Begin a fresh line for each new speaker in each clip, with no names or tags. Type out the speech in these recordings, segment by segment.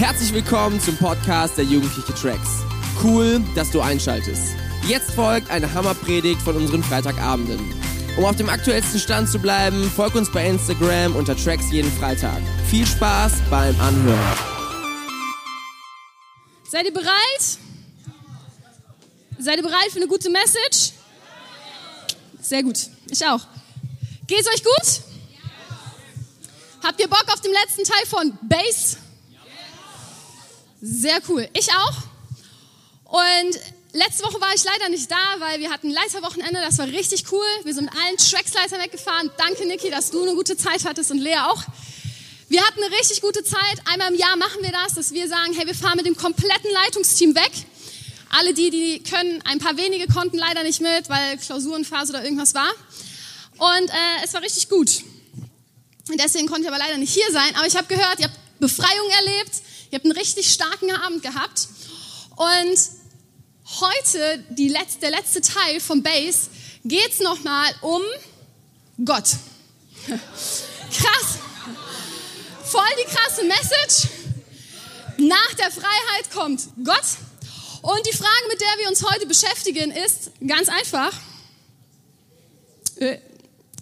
Herzlich willkommen zum Podcast der Jugendliche Tracks. Cool, dass du einschaltest. Jetzt folgt eine Hammerpredigt von unseren Freitagabenden. Um auf dem aktuellsten Stand zu bleiben, folg uns bei Instagram unter Tracks jeden Freitag. Viel Spaß beim Anhören.
Seid ihr bereit? Seid ihr bereit für eine gute Message? Sehr gut. Ich auch. Geht's euch gut? Habt ihr Bock auf den letzten Teil von Base? Sehr cool. Ich auch. Und letzte Woche war ich leider nicht da, weil wir hatten Leiterwochenende. Das war richtig cool. Wir sind mit allen Tracksleitern weggefahren. Danke, Niki, dass du eine gute Zeit hattest und Lea auch. Wir hatten eine richtig gute Zeit. Einmal im Jahr machen wir das, dass wir sagen, hey, wir fahren mit dem kompletten Leitungsteam weg. Alle die, die können, ein paar wenige konnten leider nicht mit, weil Klausurenphase oder irgendwas war. Und äh, es war richtig gut. Deswegen konnte ich aber leider nicht hier sein. Aber ich habe gehört, ihr habt Befreiung erlebt, ihr habt einen richtig starken Abend gehabt. Und heute, letzte, der letzte Teil vom Base, geht es nochmal um Gott. Krass. Voll die krasse Message. Nach der Freiheit kommt Gott. Und die Frage, mit der wir uns heute beschäftigen, ist ganz einfach. Äh,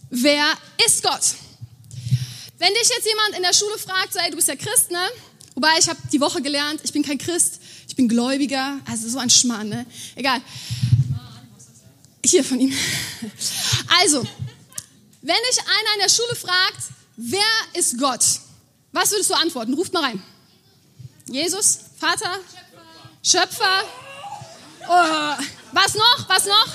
wer ist Gott? Wenn dich jetzt jemand in der Schule fragt, so, du bist ja Christ, ne? Wobei, ich habe die Woche gelernt, ich bin kein Christ, ich bin Gläubiger. Also so ein Schmarrn, ne? Egal. Hier von ihm. Also, wenn dich einer in der Schule fragt, wer ist Gott? Was würdest du antworten? Ruft mal rein. Jesus, Vater, Schöpfer. Oh, was noch? Was noch?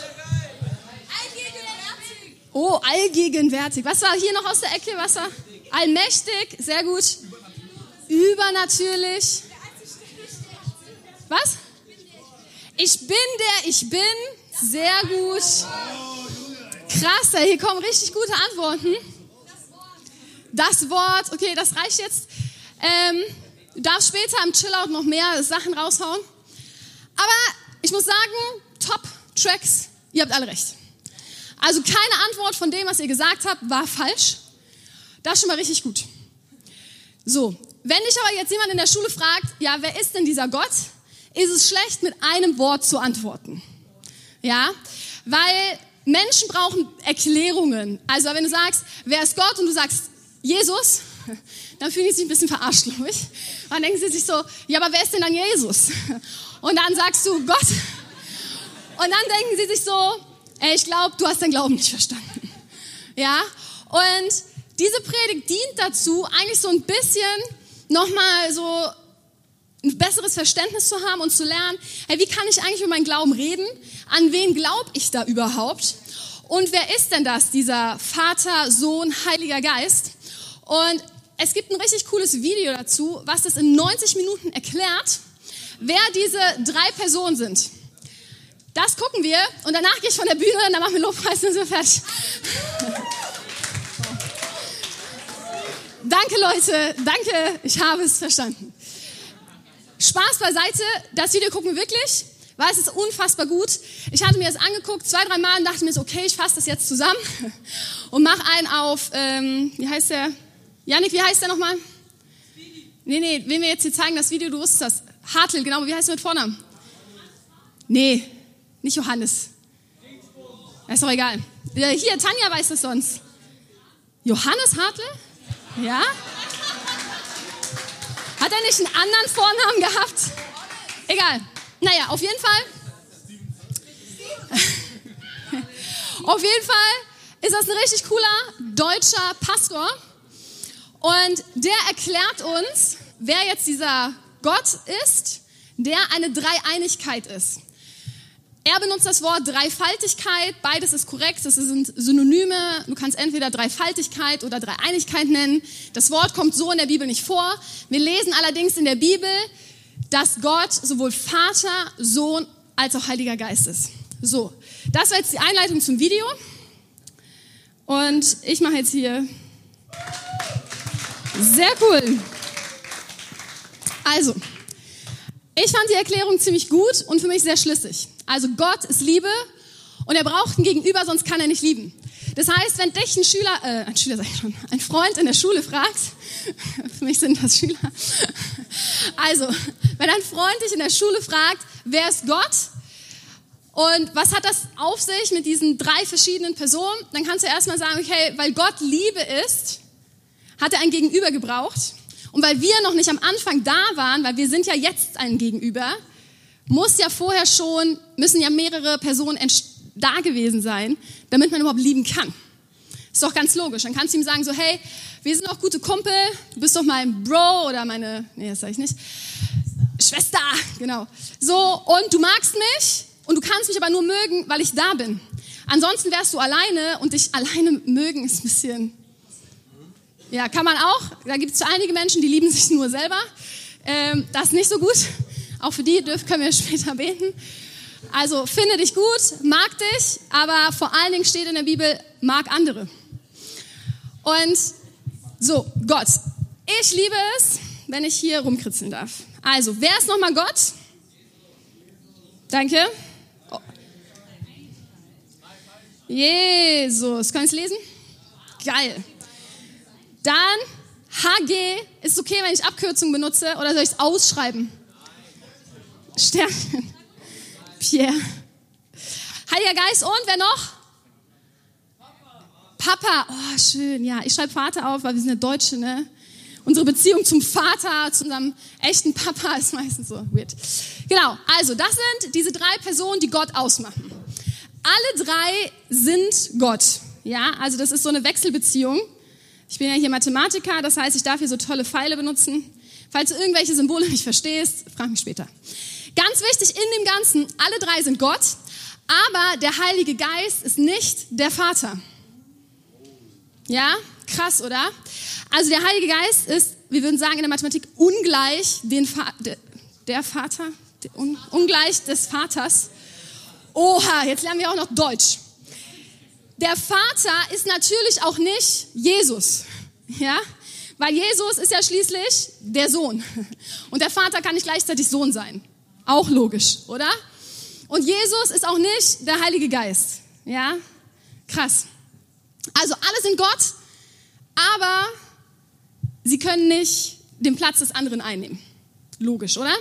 Oh, allgegenwärtig. Was war hier noch aus der Ecke? Was? Allmächtig, sehr gut. Übernatürlich. Was? Ich bin der ich bin. Sehr gut. Krass, hier kommen richtig gute Antworten. Das Wort, okay, das reicht jetzt. Ähm, du darfst später im Chillout noch mehr Sachen raushauen. Aber ich muss sagen, Top-Tracks, ihr habt alle recht. Also keine Antwort von dem, was ihr gesagt habt, war falsch. Das ist schon mal richtig gut. So, wenn dich aber jetzt jemand in der Schule fragt, ja, wer ist denn dieser Gott, ist es schlecht, mit einem Wort zu antworten. Ja, weil Menschen brauchen Erklärungen. Also wenn du sagst, wer ist Gott und du sagst Jesus, dann fühlen die sich ein bisschen verarscht, glaube ich. dann denken sie sich so, ja, aber wer ist denn dann Jesus? Und dann sagst du Gott. Und dann denken sie sich so, ey, ich glaube, du hast deinen Glauben nicht verstanden. Ja, und diese Predigt dient dazu, eigentlich so ein bisschen nochmal so ein besseres Verständnis zu haben und zu lernen, hey, wie kann ich eigentlich über meinen Glauben reden? An wen glaube ich da überhaupt? Und wer ist denn das, dieser Vater, Sohn, Heiliger Geist? Und es gibt ein richtig cooles Video dazu, was das in 90 Minuten erklärt, wer diese drei Personen sind. Das gucken wir und danach gehe ich von der Bühne und dann machen wir Lobpreis und sind wir fertig. Danke Leute, danke, ich habe es verstanden. Spaß beiseite, das Video gucken wir wirklich, weil es ist unfassbar gut. Ich hatte mir das angeguckt, zwei, drei Mal und dachte mir so, okay, ich fasse das jetzt zusammen und mache einen auf, ähm, wie heißt der? Janik, wie heißt der nochmal? Nee, nee, wenn wir jetzt hier zeigen, das Video, du wusstest das. Hartl, genau, wie heißt der mit Vornamen? Nee, nicht Johannes. ist doch egal. Hier, Tanja weiß das sonst. Johannes Hartl? Ja? Hat er nicht einen anderen Vornamen gehabt? Egal. Naja, auf jeden Fall. auf jeden Fall ist das ein richtig cooler deutscher Pastor. Und der erklärt uns, wer jetzt dieser Gott ist, der eine Dreieinigkeit ist. Er benutzt das Wort Dreifaltigkeit, beides ist korrekt, das sind Synonyme. Du kannst entweder Dreifaltigkeit oder Dreieinigkeit nennen. Das Wort kommt so in der Bibel nicht vor. Wir lesen allerdings in der Bibel, dass Gott sowohl Vater, Sohn als auch Heiliger Geist ist. So, das war jetzt die Einleitung zum Video. Und ich mache jetzt hier. Sehr cool. Also, ich fand die Erklärung ziemlich gut und für mich sehr schlüssig. Also Gott ist Liebe und er braucht ein Gegenüber, sonst kann er nicht lieben. Das heißt, wenn dich ein Schüler, äh, ein Schüler sag ich schon, ein Freund in der Schule fragt, für mich sind das Schüler, also, wenn ein Freund dich in der Schule fragt, wer ist Gott? Und was hat das auf sich mit diesen drei verschiedenen Personen? Dann kannst du erstmal sagen, okay, weil Gott Liebe ist, hat er ein Gegenüber gebraucht. Und weil wir noch nicht am Anfang da waren, weil wir sind ja jetzt ein Gegenüber, muss ja vorher schon, müssen ja mehrere Personen da gewesen sein, damit man überhaupt lieben kann. Ist doch ganz logisch. Dann kannst du ihm sagen so, hey, wir sind doch gute Kumpel, du bist doch mein Bro oder meine, nee, das sag ich nicht, Schwester, genau. So, und du magst mich und du kannst mich aber nur mögen, weil ich da bin. Ansonsten wärst du alleine und dich alleine mögen ist ein bisschen, ja, kann man auch. Da gibt es einige Menschen, die lieben sich nur selber. Ähm, das ist nicht so gut. Auch für die dürfen, können wir später beten. Also finde dich gut, mag dich, aber vor allen Dingen steht in der Bibel, mag andere. Und so, Gott. Ich liebe es, wenn ich hier rumkritzeln darf. Also, wer ist nochmal Gott? Danke. Oh. Jesus. Sie es lesen? Geil. Dann HG. Ist es okay, wenn ich Abkürzungen benutze oder soll ich es ausschreiben? Sternchen. Pierre. Heiliger Geist und wer noch? Papa. Oh, schön. Ja, ich schreibe Vater auf, weil wir sind ja Deutsche, ne? Unsere Beziehung zum Vater, zu unserem echten Papa ist meistens so weird. Genau, also das sind diese drei Personen, die Gott ausmachen. Alle drei sind Gott. Ja, also das ist so eine Wechselbeziehung. Ich bin ja hier Mathematiker, das heißt, ich darf hier so tolle Pfeile benutzen. Falls du irgendwelche Symbole nicht verstehst, frag mich später. Ganz wichtig in dem Ganzen, alle drei sind Gott, aber der Heilige Geist ist nicht der Vater. Ja, krass, oder? Also der Heilige Geist ist, wir würden sagen in der Mathematik, ungleich den Va der, Vater, der, un, ungleich des Vaters. Oha, jetzt lernen wir auch noch Deutsch. Der Vater ist natürlich auch nicht Jesus, ja, weil Jesus ist ja schließlich der Sohn und der Vater kann nicht gleichzeitig Sohn sein. Auch logisch, oder? Und Jesus ist auch nicht der Heilige Geist. Ja? Krass. Also alle sind Gott, aber sie können nicht den Platz des anderen einnehmen. Logisch, oder?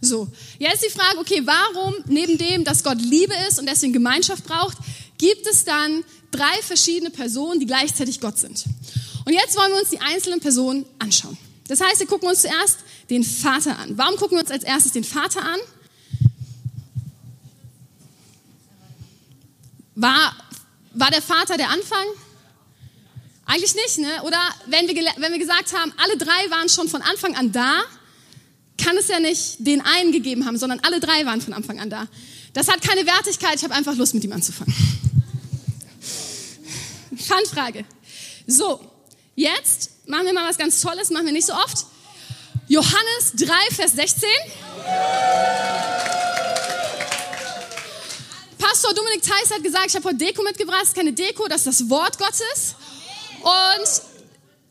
So, jetzt die Frage, okay, warum neben dem, dass Gott Liebe ist und deswegen Gemeinschaft braucht, gibt es dann drei verschiedene Personen, die gleichzeitig Gott sind? Und jetzt wollen wir uns die einzelnen Personen anschauen. Das heißt, wir gucken uns zuerst den Vater an. Warum gucken wir uns als erstes den Vater an? War, war der Vater der Anfang? Eigentlich nicht, ne? Oder wenn wir, wenn wir gesagt haben, alle drei waren schon von Anfang an da, kann es ja nicht den einen gegeben haben, sondern alle drei waren von Anfang an da. Das hat keine Wertigkeit, ich habe einfach Lust, mit ihm anzufangen. Fangfrage. So, jetzt machen wir mal was ganz Tolles, machen wir nicht so oft. Johannes 3, Vers 16. Pastor Dominik Theiss hat gesagt, ich habe heute Deko mitgebracht, das ist keine Deko, das ist das Wort Gottes. Und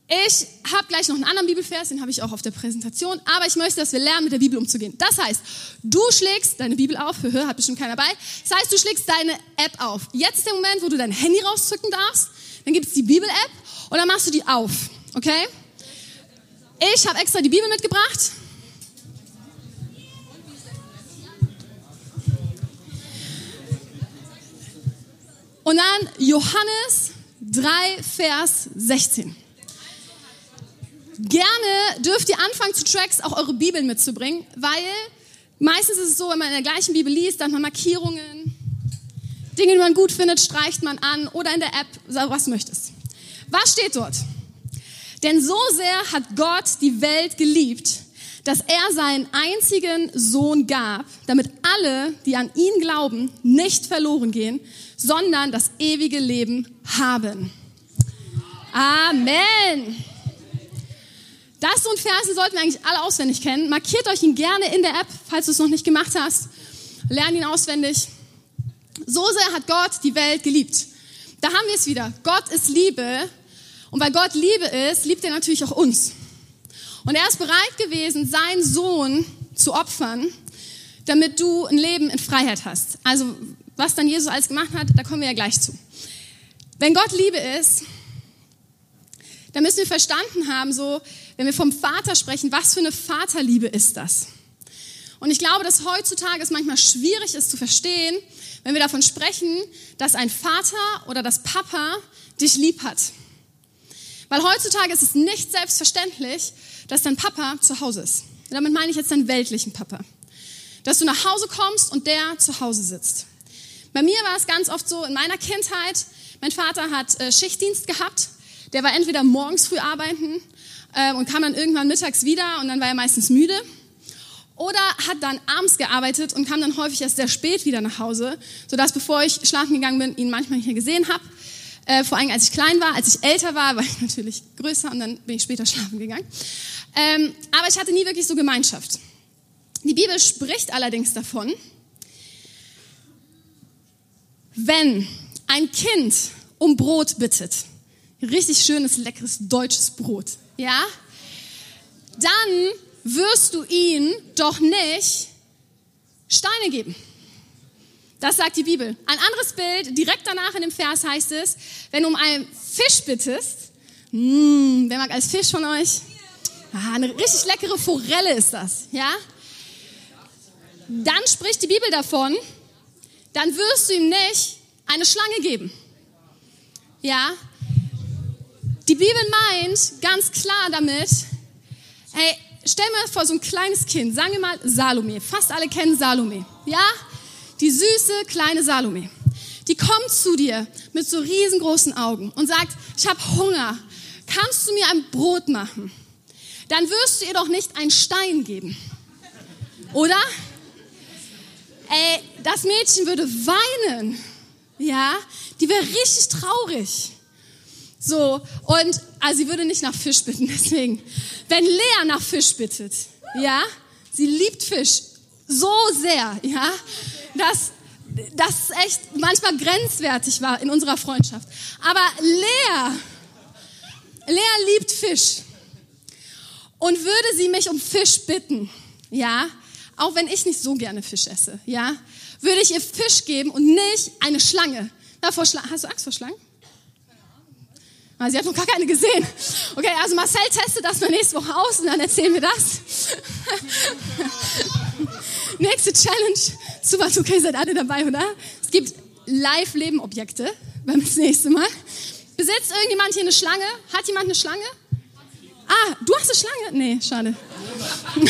ich habe gleich noch einen anderen Bibelvers, den habe ich auch auf der Präsentation, aber ich möchte, dass wir lernen, mit der Bibel umzugehen. Das heißt, du schlägst deine Bibel auf, hör, hat bestimmt keiner dabei. Das heißt, du schlägst deine App auf. Jetzt ist der Moment, wo du dein Handy rauszücken darfst. Dann gibt es die Bibel-App und dann machst du die auf. Okay? Ich habe extra die Bibel mitgebracht. Und dann Johannes 3, Vers 16. Gerne dürft ihr anfangen zu Tracks auch eure Bibeln mitzubringen, weil meistens ist es so, wenn man in der gleichen Bibel liest, dann hat man Markierungen, Dinge, die man gut findet, streicht man an oder in der App, was du möchtest. Was steht dort? Denn so sehr hat Gott die Welt geliebt, dass er seinen einzigen Sohn gab, damit alle, die an ihn glauben, nicht verloren gehen, sondern das ewige Leben haben. Amen. Das ist so ein Vers, den sollten wir eigentlich alle auswendig kennen. Markiert euch ihn gerne in der App, falls du es noch nicht gemacht hast. Lern ihn auswendig. So sehr hat Gott die Welt geliebt. Da haben wir es wieder. Gott ist Liebe und weil Gott Liebe ist, liebt er natürlich auch uns. Und er ist bereit gewesen, seinen Sohn zu opfern, damit du ein Leben in Freiheit hast. Also was dann Jesus alles gemacht hat, da kommen wir ja gleich zu. Wenn Gott Liebe ist, dann müssen wir verstanden haben, so, wenn wir vom Vater sprechen, was für eine Vaterliebe ist das? Und ich glaube, dass heutzutage es manchmal schwierig ist zu verstehen, wenn wir davon sprechen, dass ein Vater oder das Papa dich lieb hat. Weil heutzutage ist es nicht selbstverständlich, dass dein Papa zu Hause ist. Und damit meine ich jetzt deinen weltlichen Papa. Dass du nach Hause kommst und der zu Hause sitzt. Bei mir war es ganz oft so in meiner Kindheit, mein Vater hat äh, Schichtdienst gehabt. Der war entweder morgens früh arbeiten äh, und kam dann irgendwann mittags wieder und dann war er meistens müde. Oder hat dann abends gearbeitet und kam dann häufig erst sehr spät wieder nach Hause, sodass bevor ich schlafen gegangen bin, ihn manchmal nicht mehr gesehen habe. Äh, vor allem als ich klein war, als ich älter war, war ich natürlich größer und dann bin ich später schlafen gegangen. Ähm, aber ich hatte nie wirklich so Gemeinschaft. Die Bibel spricht allerdings davon, wenn ein Kind um Brot bittet, richtig schönes, leckeres deutsches Brot, ja, dann wirst du ihm doch nicht Steine geben. Das sagt die Bibel. Ein anderes Bild, direkt danach in dem Vers heißt es, wenn du um einen Fisch bittest, mh, hm, wer mag als Fisch von euch? Ah, eine richtig leckere Forelle ist das, ja? Dann spricht die Bibel davon, dann wirst du ihm nicht eine Schlange geben. Ja? Die Bibel meint ganz klar damit, hey, stell mir vor so ein kleines Kind, sagen wir mal Salome. Fast alle kennen Salome. Ja? Die süße kleine Salome. Die kommt zu dir mit so riesengroßen Augen und sagt, ich habe Hunger. Kannst du mir ein Brot machen? Dann wirst du ihr doch nicht einen Stein geben. Oder? Ey, das Mädchen würde weinen. Ja? Die wäre richtig traurig. So, und also sie würde nicht nach Fisch bitten, deswegen. Wenn Lea nach Fisch bittet, ja, sie liebt Fisch so sehr, ja, dass das echt manchmal grenzwertig war in unserer Freundschaft. Aber Lea, Lea liebt Fisch. Und würde sie mich um Fisch bitten, ja, auch wenn ich nicht so gerne Fisch esse, ja, würde ich ihr Fisch geben und nicht eine Schlange. Na, vor Schla Hast du Angst vor Schlangen? Ah, sie hat noch gar keine gesehen. Okay, also Marcel testet das mal nächste Woche aus und dann erzählen wir das. Nächste Challenge. Super, okay, seid alle dabei, oder? Es gibt Live-Leben-Objekte beim nächsten Mal. Besitzt irgendjemand hier eine Schlange? Hat jemand eine Schlange? Ah, du hast eine Schlange? Nee, schade.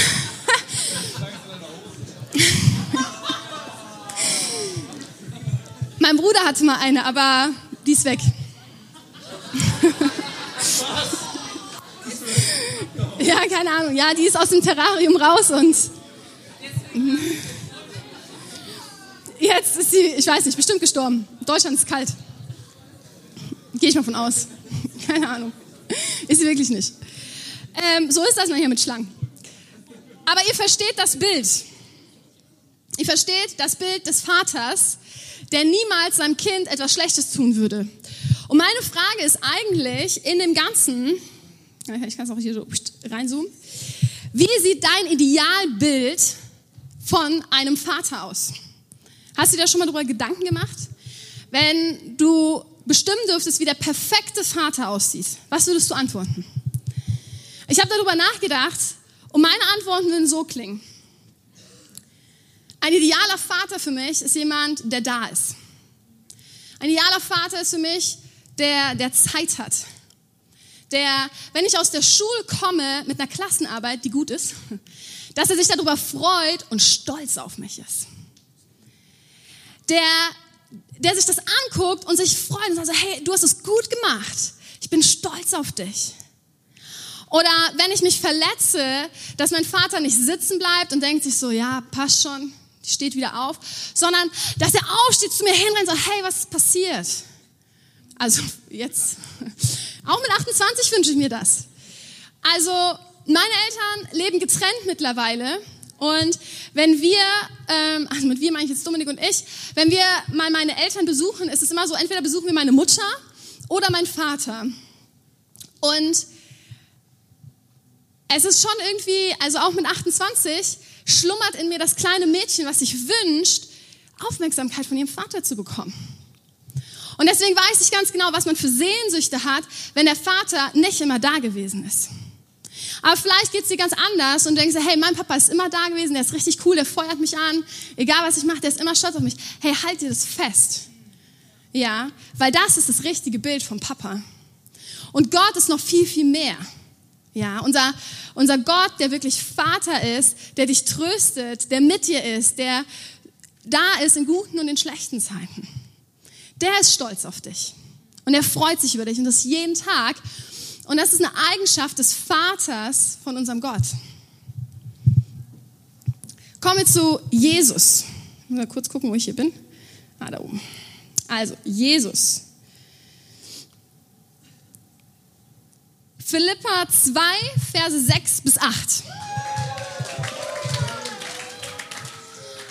mein Bruder hatte mal eine, aber die ist weg. ja, keine Ahnung. Ja, die ist aus dem Terrarium raus und jetzt ist sie, ich weiß nicht, bestimmt gestorben. Deutschland ist kalt. Gehe ich mal von aus. Keine Ahnung. Ist sie wirklich nicht. Ähm, so ist das manchmal mit Schlangen. Aber ihr versteht das Bild. Ihr versteht das Bild des Vaters, der niemals seinem Kind etwas Schlechtes tun würde. Und meine Frage ist eigentlich in dem Ganzen, ich kann es auch hier so reinzoomen, wie sieht dein Idealbild von einem Vater aus? Hast du dir da schon mal darüber Gedanken gemacht? Wenn du bestimmen dürftest, wie der perfekte Vater aussieht, was würdest du antworten? Ich habe darüber nachgedacht und meine Antworten würden so klingen. Ein idealer Vater für mich ist jemand, der da ist. Ein idealer Vater ist für mich, der, der Zeit hat. Der, wenn ich aus der Schule komme mit einer Klassenarbeit, die gut ist, dass er sich darüber freut und stolz auf mich ist. Der, der sich das anguckt und sich freut und sagt, hey, du hast es gut gemacht. Ich bin stolz auf dich. Oder wenn ich mich verletze, dass mein Vater nicht sitzen bleibt und denkt sich so, ja, passt schon, die steht wieder auf, sondern dass er aufsteht, zu mir hinrennt und sagt, hey, was ist passiert? Also jetzt, auch mit 28 wünsche ich mir das. Also meine Eltern leben getrennt mittlerweile. Und wenn wir, ähm, also mit wir meine ich jetzt Dominik und ich, wenn wir mal meine Eltern besuchen, ist es immer so, entweder besuchen wir meine Mutter oder mein Vater. Und es ist schon irgendwie, also auch mit 28, schlummert in mir das kleine Mädchen, was sich wünscht, Aufmerksamkeit von ihrem Vater zu bekommen. Und deswegen weiß ich ganz genau, was man für Sehnsüchte hat, wenn der Vater nicht immer da gewesen ist. Aber vielleicht geht's dir ganz anders und du denkst, hey, mein Papa ist immer da gewesen, der ist richtig cool, der feuert mich an, egal was ich mache, der ist immer stolz auf mich. Hey, halt dir das fest. Ja, weil das ist das richtige Bild vom Papa. Und Gott ist noch viel, viel mehr. Ja, unser, unser Gott, der wirklich Vater ist, der dich tröstet, der mit dir ist, der da ist in guten und in schlechten Zeiten. Der ist stolz auf dich. Und er freut sich über dich und das jeden Tag. Und das ist eine Eigenschaft des Vaters von unserem Gott. Kommen wir zu Jesus. Ich muss mal kurz gucken, wo ich hier bin. Ah, da oben. Also, Jesus. Philippa 2, Verse 6 bis 8.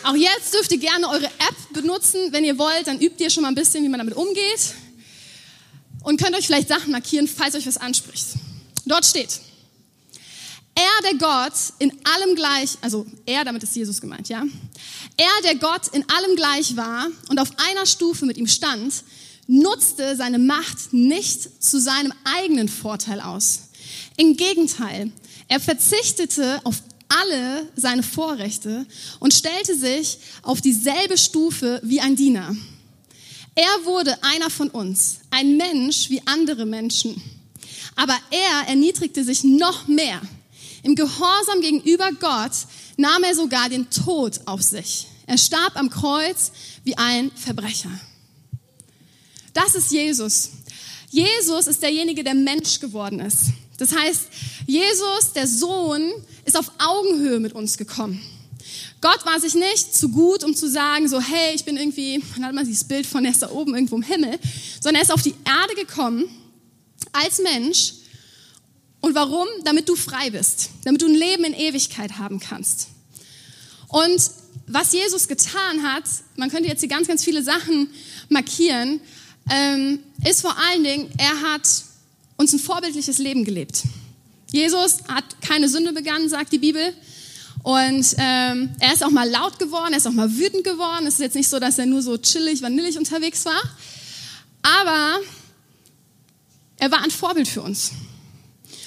Auch jetzt dürft ihr gerne eure App benutzen. Wenn ihr wollt, dann übt ihr schon mal ein bisschen, wie man damit umgeht und könnt euch vielleicht Sachen markieren, falls euch was anspricht. Dort steht, er, der Gott in allem gleich, also er, damit ist Jesus gemeint, ja? Er, der Gott in allem gleich war und auf einer Stufe mit ihm stand, nutzte seine Macht nicht zu seinem eigenen Vorteil aus. Im Gegenteil, er verzichtete auf alle seine Vorrechte und stellte sich auf dieselbe Stufe wie ein Diener. Er wurde einer von uns, ein Mensch wie andere Menschen. Aber er erniedrigte sich noch mehr. Im Gehorsam gegenüber Gott nahm er sogar den Tod auf sich. Er starb am Kreuz wie ein Verbrecher. Das ist Jesus. Jesus ist derjenige, der Mensch geworden ist. Das heißt, Jesus, der Sohn, ist auf Augenhöhe mit uns gekommen. Gott war sich nicht zu gut, um zu sagen, so, hey, ich bin irgendwie, man hat mal dieses Bild von, er ist da oben irgendwo im Himmel, sondern er ist auf die Erde gekommen als Mensch. Und warum? Damit du frei bist, damit du ein Leben in Ewigkeit haben kannst. Und was Jesus getan hat, man könnte jetzt hier ganz, ganz viele Sachen markieren, ähm, ist vor allen Dingen, er hat uns ein vorbildliches Leben gelebt. Jesus hat keine Sünde begangen, sagt die Bibel. Und ähm, er ist auch mal laut geworden, er ist auch mal wütend geworden. Es ist jetzt nicht so, dass er nur so chillig, vanillig unterwegs war. Aber er war ein Vorbild für uns.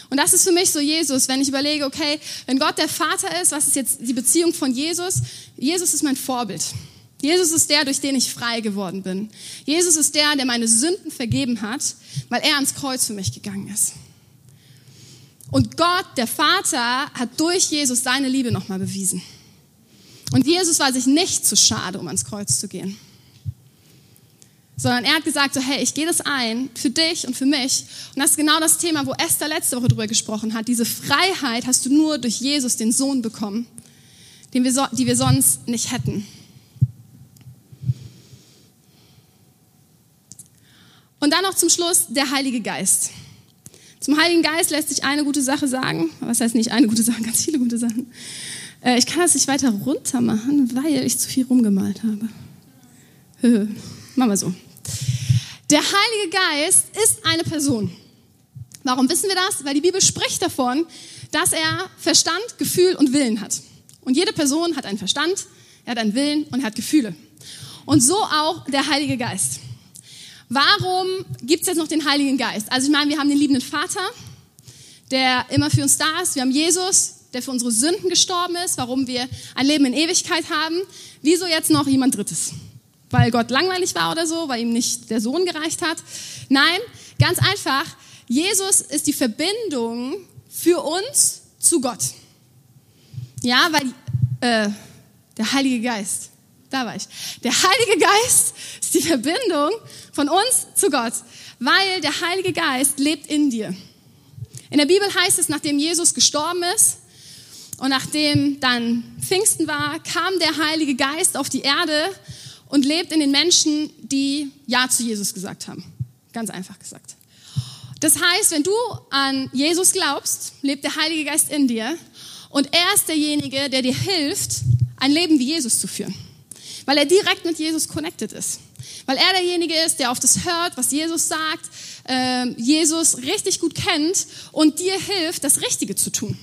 Und das ist für mich so Jesus, wenn ich überlege, okay, wenn Gott der Vater ist, was ist jetzt die Beziehung von Jesus? Jesus ist mein Vorbild. Jesus ist der, durch den ich frei geworden bin. Jesus ist der, der meine Sünden vergeben hat, weil er ans Kreuz für mich gegangen ist. Und Gott, der Vater, hat durch Jesus seine Liebe nochmal bewiesen. Und Jesus war sich nicht zu schade, um ans Kreuz zu gehen. Sondern er hat gesagt, so, hey, ich gehe das ein für dich und für mich. Und das ist genau das Thema, wo Esther letzte Woche drüber gesprochen hat. Diese Freiheit hast du nur durch Jesus, den Sohn, bekommen, den wir so, die wir sonst nicht hätten. Und dann noch zum Schluss der Heilige Geist. Zum Heiligen Geist lässt sich eine gute Sache sagen. Was heißt nicht eine gute Sache, ganz viele gute Sachen. Äh, ich kann das nicht weiter runter machen, weil ich zu viel rumgemalt habe. Machen wir so. Der Heilige Geist ist eine Person. Warum wissen wir das? Weil die Bibel spricht davon, dass er Verstand, Gefühl und Willen hat. Und jede Person hat einen Verstand, er hat einen Willen und er hat Gefühle. Und so auch der Heilige Geist. Warum gibt es jetzt noch den Heiligen Geist? Also ich meine, wir haben den liebenden Vater, der immer für uns da ist. Wir haben Jesus, der für unsere Sünden gestorben ist, warum wir ein Leben in Ewigkeit haben. Wieso jetzt noch jemand Drittes? Weil Gott langweilig war oder so, weil ihm nicht der Sohn gereicht hat? Nein, ganz einfach. Jesus ist die Verbindung für uns zu Gott. Ja, weil äh, der Heilige Geist da war ich. Der Heilige Geist ist die Verbindung von uns zu Gott, weil der Heilige Geist lebt in dir. In der Bibel heißt es, nachdem Jesus gestorben ist und nachdem dann Pfingsten war, kam der Heilige Geist auf die Erde und lebt in den Menschen, die Ja zu Jesus gesagt haben. Ganz einfach gesagt. Das heißt, wenn du an Jesus glaubst, lebt der Heilige Geist in dir und er ist derjenige, der dir hilft, ein Leben wie Jesus zu führen weil er direkt mit Jesus connected ist. Weil er derjenige ist, der auf das hört, was Jesus sagt, äh, Jesus richtig gut kennt und dir hilft, das Richtige zu tun.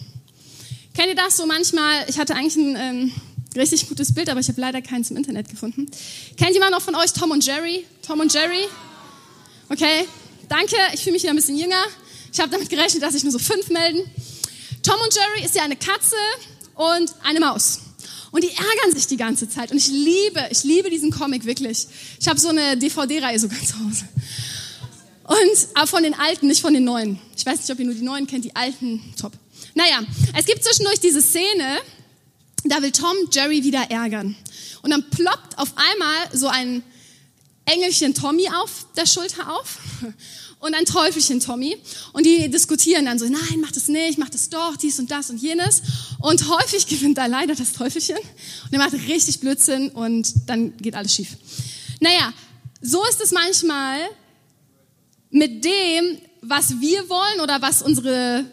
Kennt ihr das so manchmal? Ich hatte eigentlich ein ähm, richtig gutes Bild, aber ich habe leider keins im Internet gefunden. Kennt jemand noch von euch Tom und Jerry? Tom und Jerry? Okay, danke. Ich fühle mich wieder ein bisschen jünger. Ich habe damit gerechnet, dass sich nur so fünf melden. Tom und Jerry ist ja eine Katze und eine Maus. Und die ärgern sich die ganze Zeit. Und ich liebe, ich liebe diesen Comic wirklich. Ich habe so eine DVD-Reihe sogar zu Hause. Und aber von den alten, nicht von den neuen. Ich weiß nicht, ob ihr nur die neuen kennt, die alten, top. Naja, es gibt zwischendurch diese Szene, da will Tom Jerry wieder ärgern. Und dann ploppt auf einmal so ein Engelchen Tommy auf der Schulter auf und ein Teufelchen Tommy. Und die diskutieren dann so, nein, mach das nicht, mach das doch, dies und das und jenes. Und häufig gewinnt da leider das Teufelchen. Und er macht richtig Blödsinn und dann geht alles schief. Naja, so ist es manchmal mit dem, was wir wollen oder was unsere,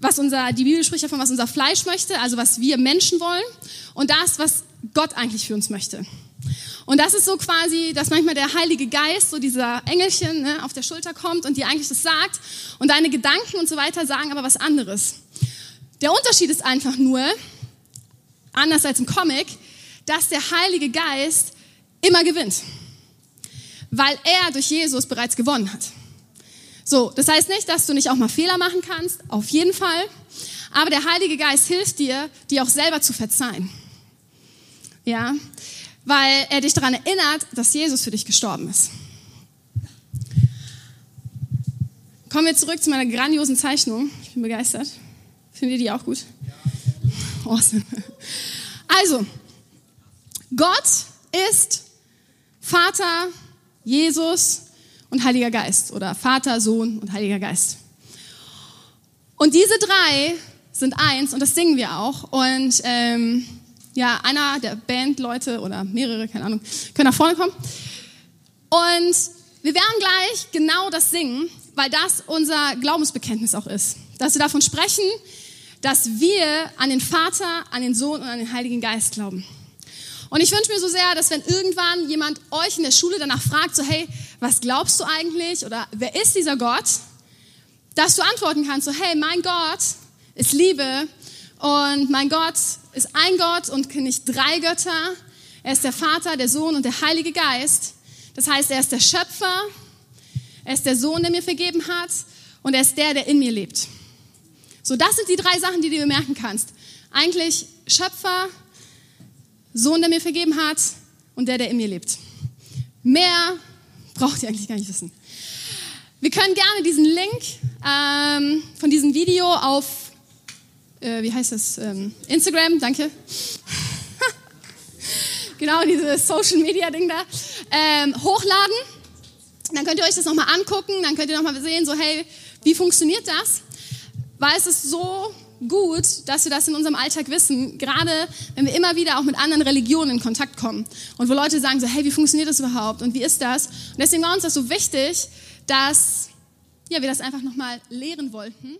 was unser, die Bibel spricht davon, was unser Fleisch möchte, also was wir Menschen wollen und das, was Gott eigentlich für uns möchte. Und das ist so quasi, dass manchmal der Heilige Geist, so dieser Engelchen ne, auf der Schulter kommt und dir eigentlich das sagt und deine Gedanken und so weiter sagen aber was anderes. Der Unterschied ist einfach nur, anders als im Comic, dass der Heilige Geist immer gewinnt, weil er durch Jesus bereits gewonnen hat. So, das heißt nicht, dass du nicht auch mal Fehler machen kannst, auf jeden Fall, aber der Heilige Geist hilft dir, dir auch selber zu verzeihen. Ja, weil er dich daran erinnert, dass Jesus für dich gestorben ist. Kommen wir zurück zu meiner grandiosen Zeichnung. Ich bin begeistert. Findet ihr die auch gut? Awesome. Also, Gott ist Vater, Jesus und Heiliger Geist oder Vater, Sohn und Heiliger Geist. Und diese drei sind eins und das singen wir auch. Und ähm, ja, einer der Bandleute oder mehrere, keine Ahnung, können nach vorne kommen. Und wir werden gleich genau das singen, weil das unser Glaubensbekenntnis auch ist. Dass wir davon sprechen, dass wir an den Vater, an den Sohn und an den Heiligen Geist glauben. Und ich wünsche mir so sehr, dass wenn irgendwann jemand euch in der Schule danach fragt, so hey, was glaubst du eigentlich oder wer ist dieser Gott, dass du antworten kannst, so hey, mein Gott ist Liebe und mein Gott ist ein Gott und nicht drei Götter. Er ist der Vater, der Sohn und der Heilige Geist. Das heißt, er ist der Schöpfer, er ist der Sohn, der mir vergeben hat und er ist der, der in mir lebt. So, das sind die drei Sachen, die du bemerken kannst. Eigentlich Schöpfer, Sohn, der mir vergeben hat und der, der in mir lebt. Mehr braucht ihr eigentlich gar nicht wissen. Wir können gerne diesen Link ähm, von diesem Video auf äh, wie heißt das? Ähm, Instagram, danke. genau, dieses Social Media Ding da, ähm, hochladen. Dann könnt ihr euch das nochmal angucken, dann könnt ihr nochmal sehen, so hey, wie funktioniert das? Weil es ist so gut, dass wir das in unserem Alltag wissen, gerade wenn wir immer wieder auch mit anderen Religionen in Kontakt kommen und wo Leute sagen so, hey, wie funktioniert das überhaupt und wie ist das? Und deswegen war uns das so wichtig, dass ja, wir das einfach nochmal lehren wollten.